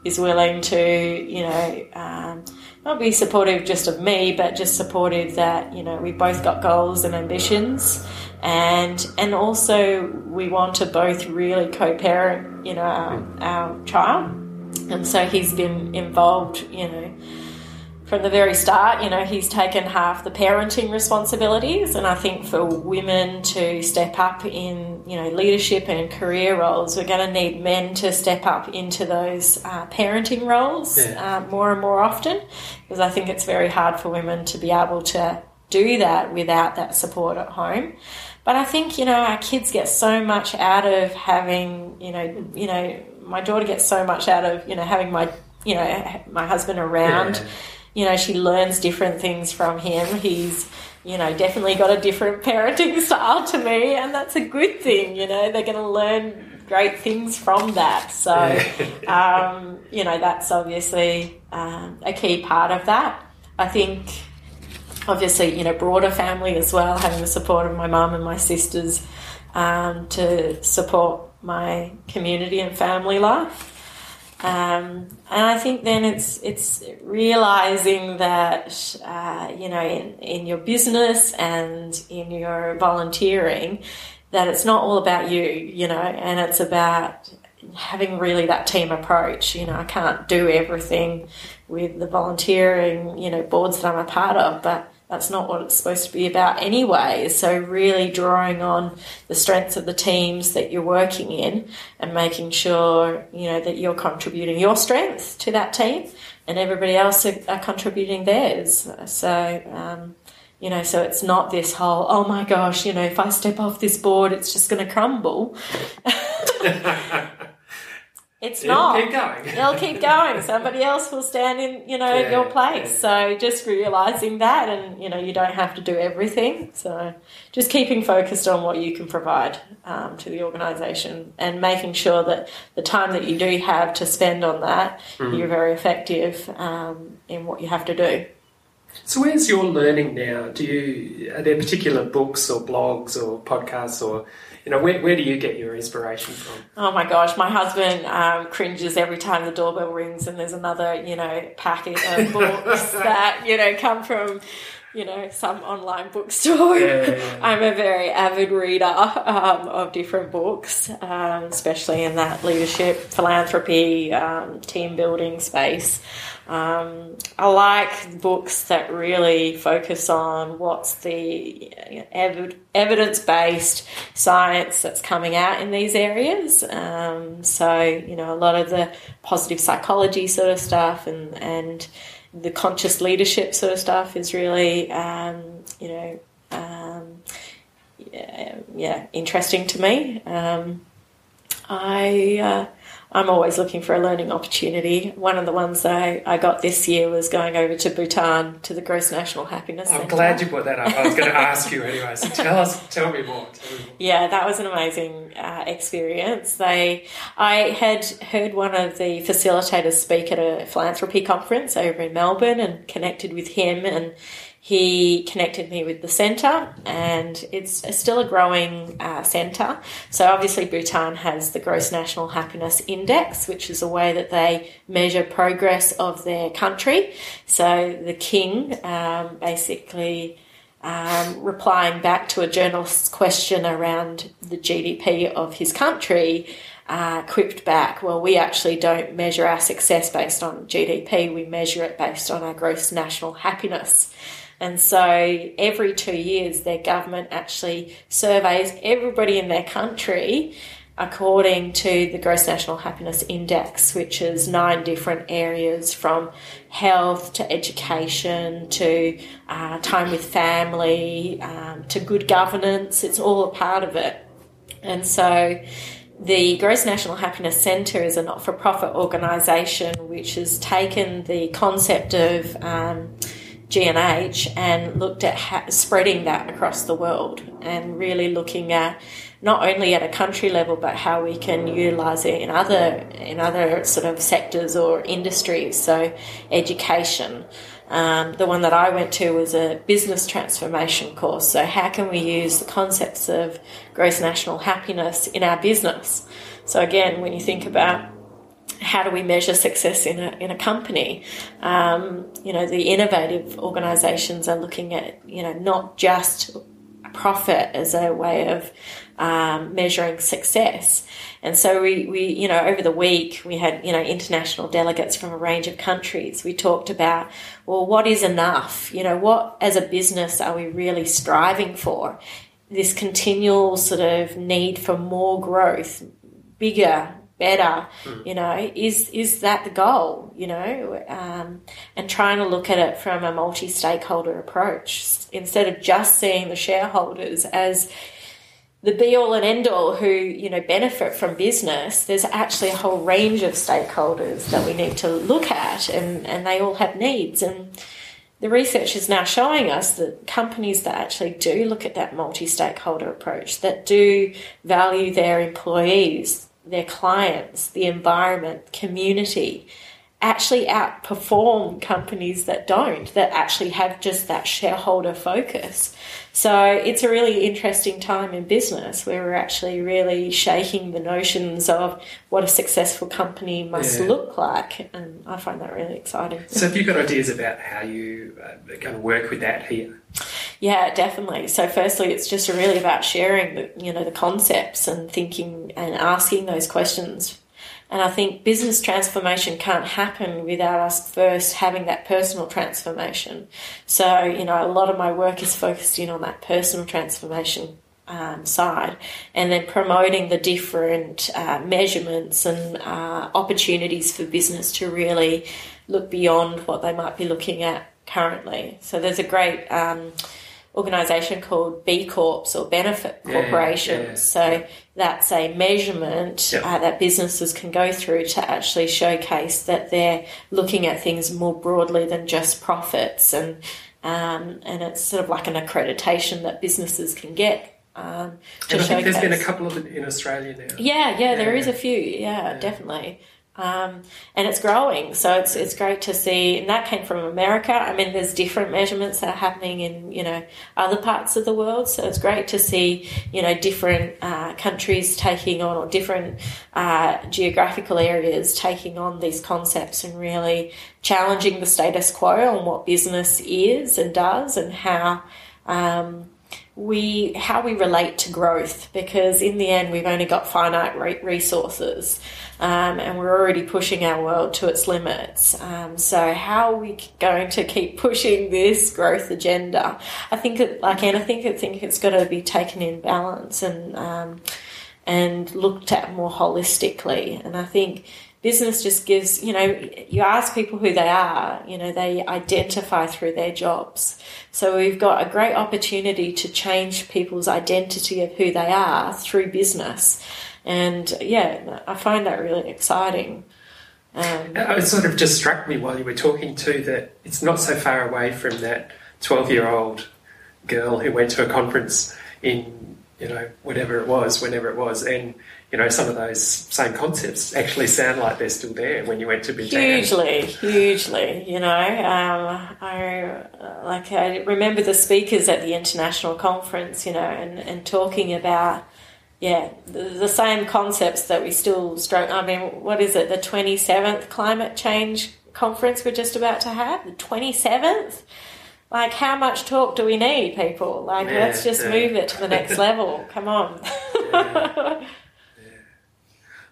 is willing to, you know, um, not be supportive just of me, but just supportive that you know we both got goals and ambitions, and and also we want to both really co-parent, you know, our, our child, and so he's been involved, you know. From the very start, you know, he's taken half the parenting responsibilities, and I think for women to step up in, you know, leadership and career roles, we're going to need men to step up into those uh, parenting roles Yeah. uh, more and more often, because I think it's very hard for women to be able to do that without that support at home. But I think you know our kids get so much out of having you know you know my daughter gets so much out of you know having my you know my husband around. Yeah. You know she learns different things from him. He's you know definitely got a different parenting style to me, and that's a good thing. You know they're going to learn great things from that. So um, you know that's obviously um, a key part of that. I think obviously, you know, broader family as well, having the support of my mum and my sisters um, to support my community and family life. Um, and I think then it's it's realizing that uh, you know in, in your business and in your volunteering that it's not all about you, you know, and it's about having really that team approach. You know, I can't do everything with the volunteering, you know, boards that I'm a part of, but that's not what it's supposed to be about anyway. So really drawing on the strengths of the teams that you're working in and making sure, you know, that you're contributing your strengths to that team and everybody else are, are contributing theirs. So, um, you know, so it's not this whole, oh my gosh, you know, if I step off this board, it's just going to crumble. It's It'll not. keep going. It'll keep going. Somebody else will stand in, you know, Yeah, your place. yeah. So just realizing that, and you know, you don't have to do everything. So just keeping focused on what you can provide um, to the organisation, and making sure that the time that you do have to spend on that, Mm-hmm. you're very effective um, in what you have to do. So where's your learning now? Do you are there particular books or blogs or podcasts or you know where, where do you get your inspiration from? Oh my gosh, my husband um, cringes every time the doorbell rings and there's another, you know, packet of books that, you know, come from, you know, some online bookstore. Yeah, yeah, yeah. I'm a very avid reader um, of different books, um, especially in that leadership, philanthropy, um, team building space. Um, I like books that really focus on what's the ev- evidence based science that's coming out in these areas. Um, so, you know, a lot of the positive psychology sort of stuff and, and the conscious leadership sort of stuff is really, um, you know, um, yeah, yeah, interesting to me. Um, I uh, I'm always looking for a learning opportunity. One of the ones that I, I got this year was going over to Bhutan to the Gross National Happiness I'm Centre. glad you brought that up. I was going to ask you anyway. So tell us, tell me more. Tell me more. Yeah, that was an amazing uh, experience. They, I had heard one of the facilitators speak at a philanthropy conference over in Melbourne and connected with him, and he connected me with the centre, and it's still a growing uh, centre. So obviously, Bhutan has the Gross National Happiness Index, which is a way that they measure progress of their country. So the king um, basically um, replying back to a journalist's question around the GDP of his country, uh, quipped back, well, we actually don't measure our success based on GDP, we measure it based on our gross national happiness. And so every two years, their government actually surveys everybody in their country according to the Gross National Happiness Index, which is nine different areas from health to education to uh, time with family um, to good governance. It's all a part of it. And so the Gross National Happiness Centre is a not for profit organisation which has taken the concept of um, GNH and looked at ha- spreading that across the world and really looking at not only at a country level but how we can utilize it in other in other sort of sectors or industries so education um, the one that I went to was a business transformation course. So, how can we use the concepts of gross national happiness in our business? So, again, when you think about how do we measure success in a, in a company? Um, you know, the innovative organisations are looking at, you know, not just profit as a way of um, measuring success. And so we, we, you know, over the week we had, you know, international delegates from a range of countries. We talked about, well, what is enough? You know, what as a business are we really striving for? This continual sort of need for more growth, bigger, better mm. you know is is that the goal you know um, and trying to look at it from a multi-stakeholder approach instead of just seeing the shareholders as the be all and end all who you know benefit from business there's actually a whole range of stakeholders that we need to look at and and they all have needs and the research is now showing us that companies that actually do look at that multi-stakeholder approach that do value their employees their clients, the environment, community, actually outperform companies that don't, that actually have just that shareholder focus. So it's a really interesting time in business where we're actually really shaking the notions of what a successful company must yeah. look like. And I find that really exciting. So have you got ideas about how you uh, going to work with that here? Yeah, definitely. So firstly, it's just really about sharing the, you know, the concepts and thinking and asking those questions and I think business transformation can't happen without us first having that personal transformation. So, you know, a lot of my work is focused in on that personal transformation um, side and then promoting the different uh, measurements and uh, opportunities for business to really look beyond what they might be looking at currently. So there's a great um, organisation called B Corps or Benefit Corporations. Yeah, yeah. So that's a measurement uh, that businesses can go through to actually showcase that they're looking at things more broadly than just profits, and um, and it's sort of like an accreditation that businesses can get. Um, to and I think there's been a couple of them in Australia now. Yeah, yeah, there is a few. Yeah, definitely. Um, and it's growing. So it's it's great to see, and that came from America. I mean, there's different measurements that are happening in you know other parts of the world. So it's great to see you know different uh, countries taking on or different uh, geographical areas taking on these concepts and really challenging the status quo on what business is and does and how. Um, we how we relate to growth because in the end we've only got finite resources um, and we're already pushing our world to its limits. Um, so how are we going to keep pushing this growth agenda? I think it, like anything, I think it's got to be taken in balance and um, and looked at more holistically. And I think business just gives, you know, you ask people who they are, you know, they identify through their jobs. So we've got a great opportunity to change people's identity of who they are through business. And yeah, I find that really exciting. Um, it sort of just struck me while you were talking too that it's not so far away from that 12 year old girl who went to a conference in, you know, whatever it was, whenever it was, and you know, some of those same concepts actually sound like they're still there when you went to Bhutan. Hugely, hugely. You know, um, I like I remember the speakers at the international conference. You know, and, and talking about yeah the, the same concepts that we still struggle. I mean, what is it? The twenty seventh climate change conference we're just about to have. The twenty seventh. Like, how much talk do we need, people? Like, yeah, let's just yeah. move it to the next level. Come on. yeah.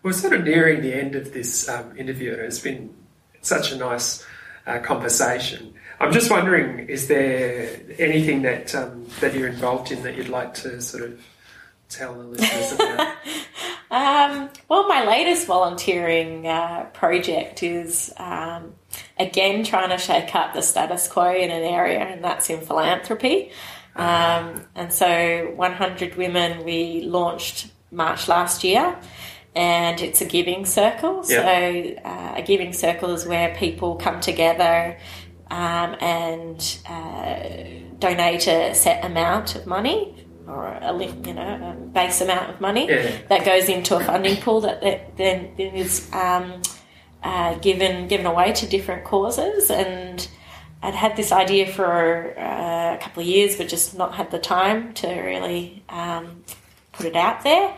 We're sort of nearing the end of this um, interview, and it's been such a nice uh, conversation. I'm just wondering, is there anything that um, that you're involved in that you'd like to sort of tell the listeners about? um, well, my latest volunteering uh, project is um, again trying to shake up the status quo in an area, and that's in philanthropy. Um, and so, 100 Women, we launched March last year. And it's a giving circle. So, uh, a giving circle is where people come together um, and uh, donate a set amount of money or a you know a base amount of money Yeah. that goes into a funding pool that, that then then is um, uh, given given away to different causes and I'd had this idea for uh, a couple of years but just not had the time to really um, put it out there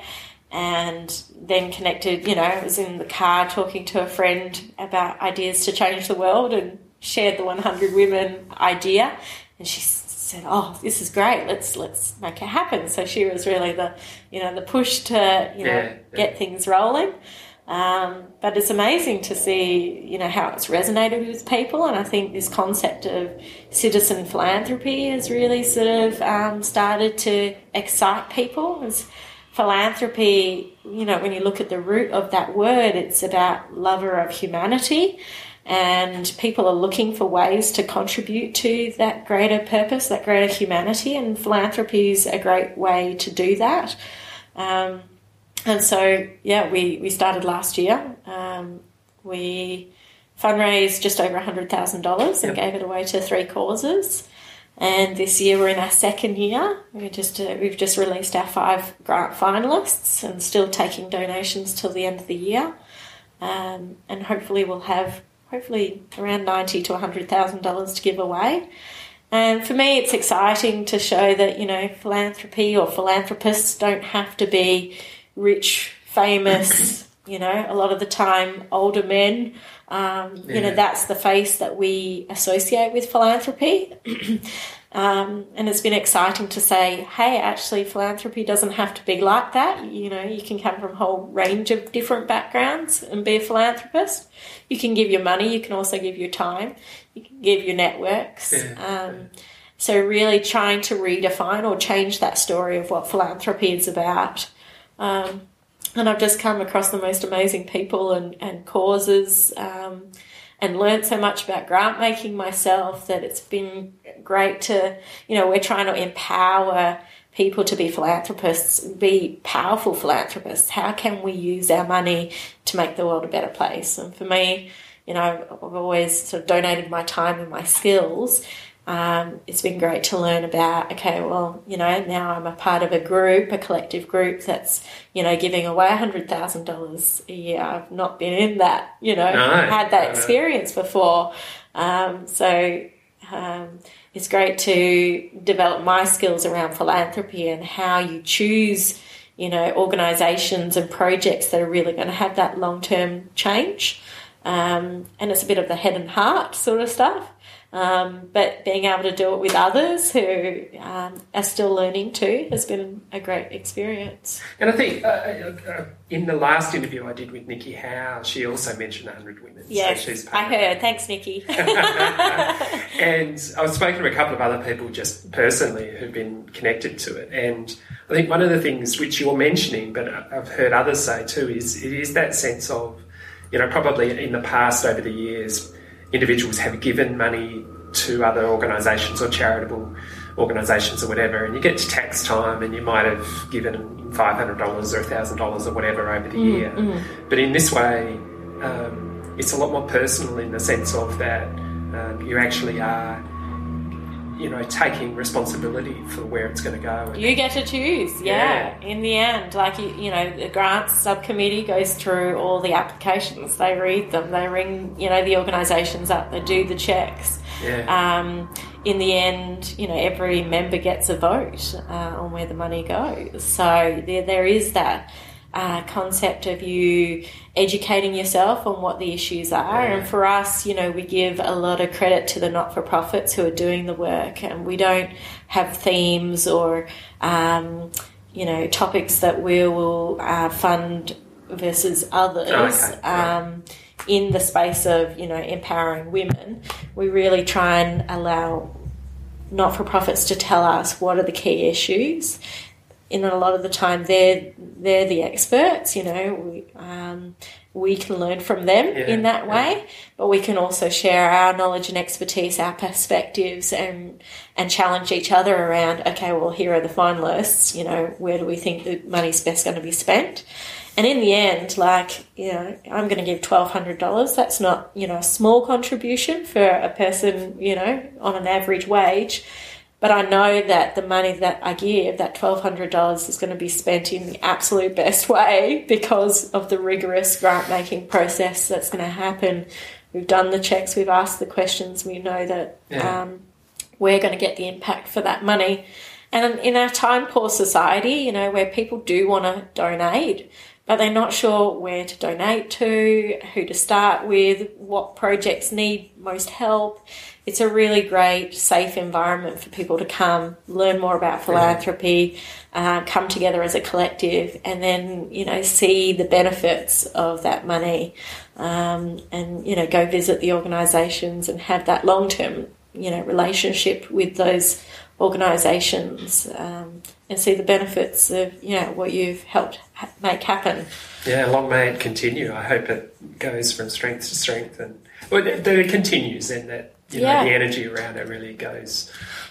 and then connected you know I was in the car talking to a friend about ideas to change the world and shared the 100 women idea. And she said oh this is great. Let's let's make it happen. So she was really the you know the push to you know Yeah, yeah. get things rolling. Um, but it's amazing to see, you know, how it's resonated with people, and I think this concept of citizen philanthropy has really sort of um, started to excite people. As philanthropy, you know, when you look at the root of that word, it's about lover of humanity, and people are looking for ways to contribute to that greater purpose, that greater humanity, and philanthropy is a great way to do that. Um, and so, yeah, we, we started last year. Um, we fundraised just over $100,000 and Yep. gave it away to three causes. And this year we're in our second year. We just uh, we've just released our five grant finalists and still taking donations till the end of the year. Um, and hopefully we'll have hopefully around ninety to hundred thousand dollars to give away. And for me, it's exciting to show that you know philanthropy or philanthropists don't have to be rich, famous. You know, a lot of the time, older men. Um, You know, that's the face that we associate with philanthropy. Um, and it's been exciting to say, hey, actually, philanthropy doesn't have to be like that. You know, you can come from a whole range of different backgrounds and be a philanthropist. You can give your money, you can also give your time, you can give your networks. Yeah. Um, so, really trying to redefine or change that story of what philanthropy is about. Um, and I've just come across the most amazing people and, and causes um, and learned so much about grant making myself that it's been great to, you know, we're trying to empower people to be philanthropists, be powerful philanthropists. How can we use our money to make the world a better place? And for me, you know, I've always sort of donated my time and my skills. Um, it's been great to learn about, okay, well, you know, now I'm a part of a group, a collective group that's, you know, giving away $100,000 a year. I've not been in that, you know, No, had that no. experience before. Um, so um, it's great to develop my skills around philanthropy and how you choose, you know, organisations and projects that are really going to have that long term change. Um, and it's a bit of the head and heart sort of stuff. Um, but being able to do it with others who um, are still learning too has been a great experience. And I think uh, uh, uh, in the last interview I did with Nikki Howe, she also mentioned 100 women. Yes, so she's I heard. Thanks, Nikki. and I've spoken to a couple of other people just personally who've been connected to it. And I think one of the things which you're mentioning, but I've heard others say too, is it is that sense of, you know, probably in the past over the years, individuals have given money to other organisations or charitable organisations or whatever, and you get to tax time and you might have given $500 or $1,000 or whatever over the year. But in this way, um, it's a lot more personal in the sense of that um, you actually are, you know, taking responsibility for where it's going to go. You get to choose, yeah. In the end, like you, you know, the grants subcommittee goes through all the applications. They read them. They ring, you know, the organisations up. They do the checks. yeah. Um, in the end, you know, every member gets a vote uh, on where the money goes. So there, there is that uh, concept of you educating yourself on what the issues are. Yeah. And for us, you know, we give a lot of credit to the not for profits who are doing the work, and we don't have themes or, um, you know, topics that we will uh, fund versus others. Okay, yeah. Um, in the space of you know empowering women, we really try and allow not for profits to tell us what are the key issues in a lot of the time they're they're the experts. You know, we, um, we can learn from them Yeah, in that yeah. way, but we can also share our knowledge and expertise, our perspectives, and and challenge each other around. Okay, well, here are the finalists. You know, where do we think the money's best going to be spent? And in the end, like you know, I'm going to give twelve hundred dollars. That's not you know a small contribution for a person you know on an average wage. But I know that the money that I give, that twelve hundred dollars, is going to be spent in the absolute best way because of the rigorous grant making process that's going to happen. We've done the checks, we've asked the questions, we know that Yeah. um, we're going to get the impact for that money. And in our time poor society, you know, where people do want to donate, but they're not sure where to donate to, who to start with, what projects need most help. It's a really great, safe environment for people to come, learn more about philanthropy, uh, come together as a collective, and then, you know, see the benefits of that money um, and, you know, go visit the organisations and have that long term, you know, relationship with those organisations um, and see the benefits of, you know, what you've helped ha- make happen. Yeah, long may it continue. I hope it goes from strength to strength, and well, that it continues, and that you know Yeah. the energy around it really goes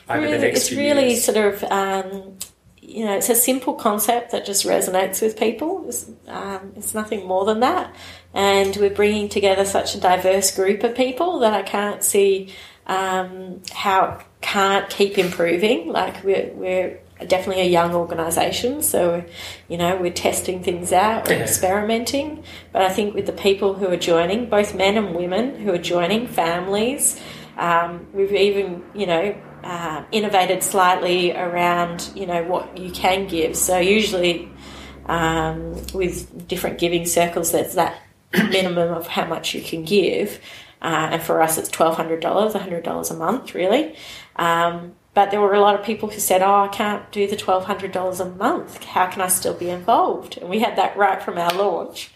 over really, the next it's few really years. sort of um, you know it's a simple concept that just resonates with people it's, um, it's nothing more than that and we're bringing together such a diverse group of people that i can't see um, how it can't keep improving like we're, we're definitely a young organisation so you know we're testing things out we're Yeah. experimenting but i think with the people who are joining both men and women who are joining families um, we've even, you know, uh, innovated slightly around, you know, what you can give. So usually um, with different giving circles, there's that minimum of how much you can give. Uh, and for us, it's $1,200, $100 a month, really. Um, but there were a lot of people who said, Oh, I can't do the $1,200 a month. How can I still be involved? And we had that right from our launch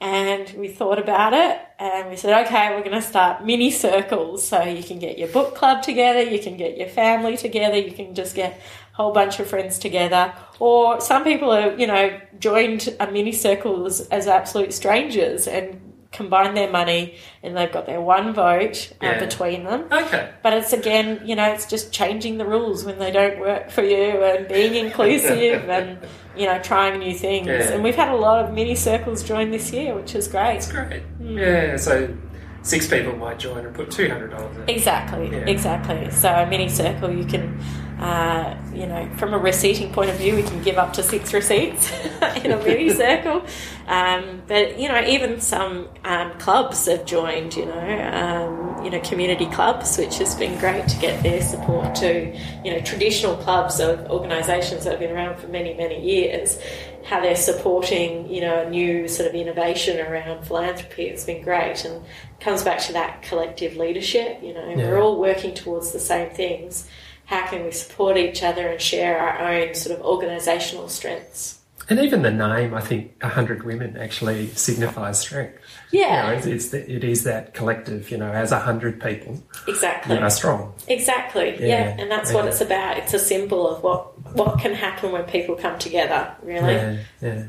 and we thought about it and we said okay we're going to start mini circles. So you can get your book club together you can get your family together you can just get a whole bunch of friends together. Or some people are you know joined a mini circle as, as absolute strangers and combine their money and they've got their one vote uh, between them Okay. but it's again, you know, it's just changing the rules when they don't work for you and being inclusive and, you know, trying new things. Yeah. And we've had a lot of mini circles join this year, which is great. It's great. Hmm. Yeah, so six people might join and put two hundred dollars in. Exactly, Yeah. exactly. So a mini circle, you can, uh, you know, from a receipting point of view, we can give up to six receipts in a mini circle. Um, but you know, even some um, clubs have joined. You know, um, you know, community clubs, which has been great to get their support to. You know, traditional clubs of organisations that have been around for many, many years. How they're supporting, you know, a new sort of innovation around philanthropy. It's been great, and comes back to that collective leadership. You know, Yeah. we're all working towards the same things. How can we support each other and share our own sort of organisational strengths? And even the name, I think, hundred women actually signifies strength. Yeah, You know, it's, it's the, it is that collective. You know, as a hundred people, exactly. you are strong. Exactly. Yeah. Yeah. and that's what it's about. It's a symbol of what what can happen when people come together. Really, Yeah, yeah.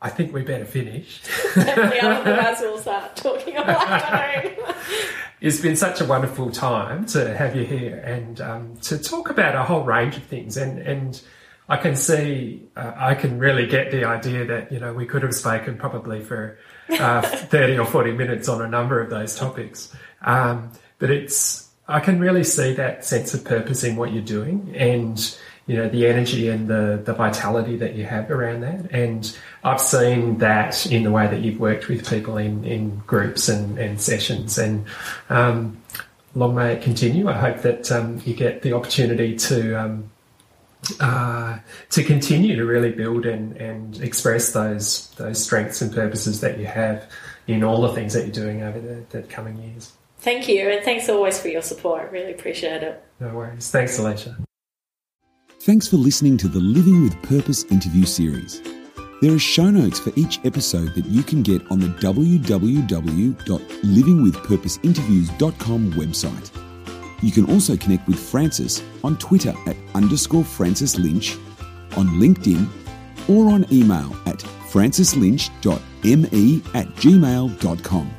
I think we better finish. definitely. Otherwise, we'll start talking all afternoon. It's been such a wonderful time to have you here and um, to talk about a whole range of things. And, and I can see, uh, I can really get the idea that, you know, we could have spoken probably for uh, 30 or 40 minutes on a number of those topics. Um, but it's, I can really see that sense of purpose in what you're doing and, you know, the energy and the, the vitality that you have around that. And I've seen that in the way that you've worked with people in, in groups and, and sessions. And um, long may it continue. I hope that um, you get the opportunity to um, uh, to continue to really build and, and express those those strengths and purposes that you have in all the things that you're doing over the, the coming years. Thank you, and thanks always for your support. Really appreciate it. No worries. Thanks, Alicia. Thanks for listening to the Living with Purpose interview series. There are show notes for each episode that you can get on the www.livingwithpurposeinterviews.com website. You can also connect with Francis on Twitter at underscore Francis Lynch, on LinkedIn, or on email at francislynch.me at gmail.com.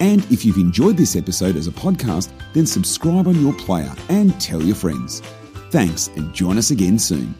And if you've enjoyed this episode as a podcast, then subscribe on your player and tell your friends. Thanks and join us again soon.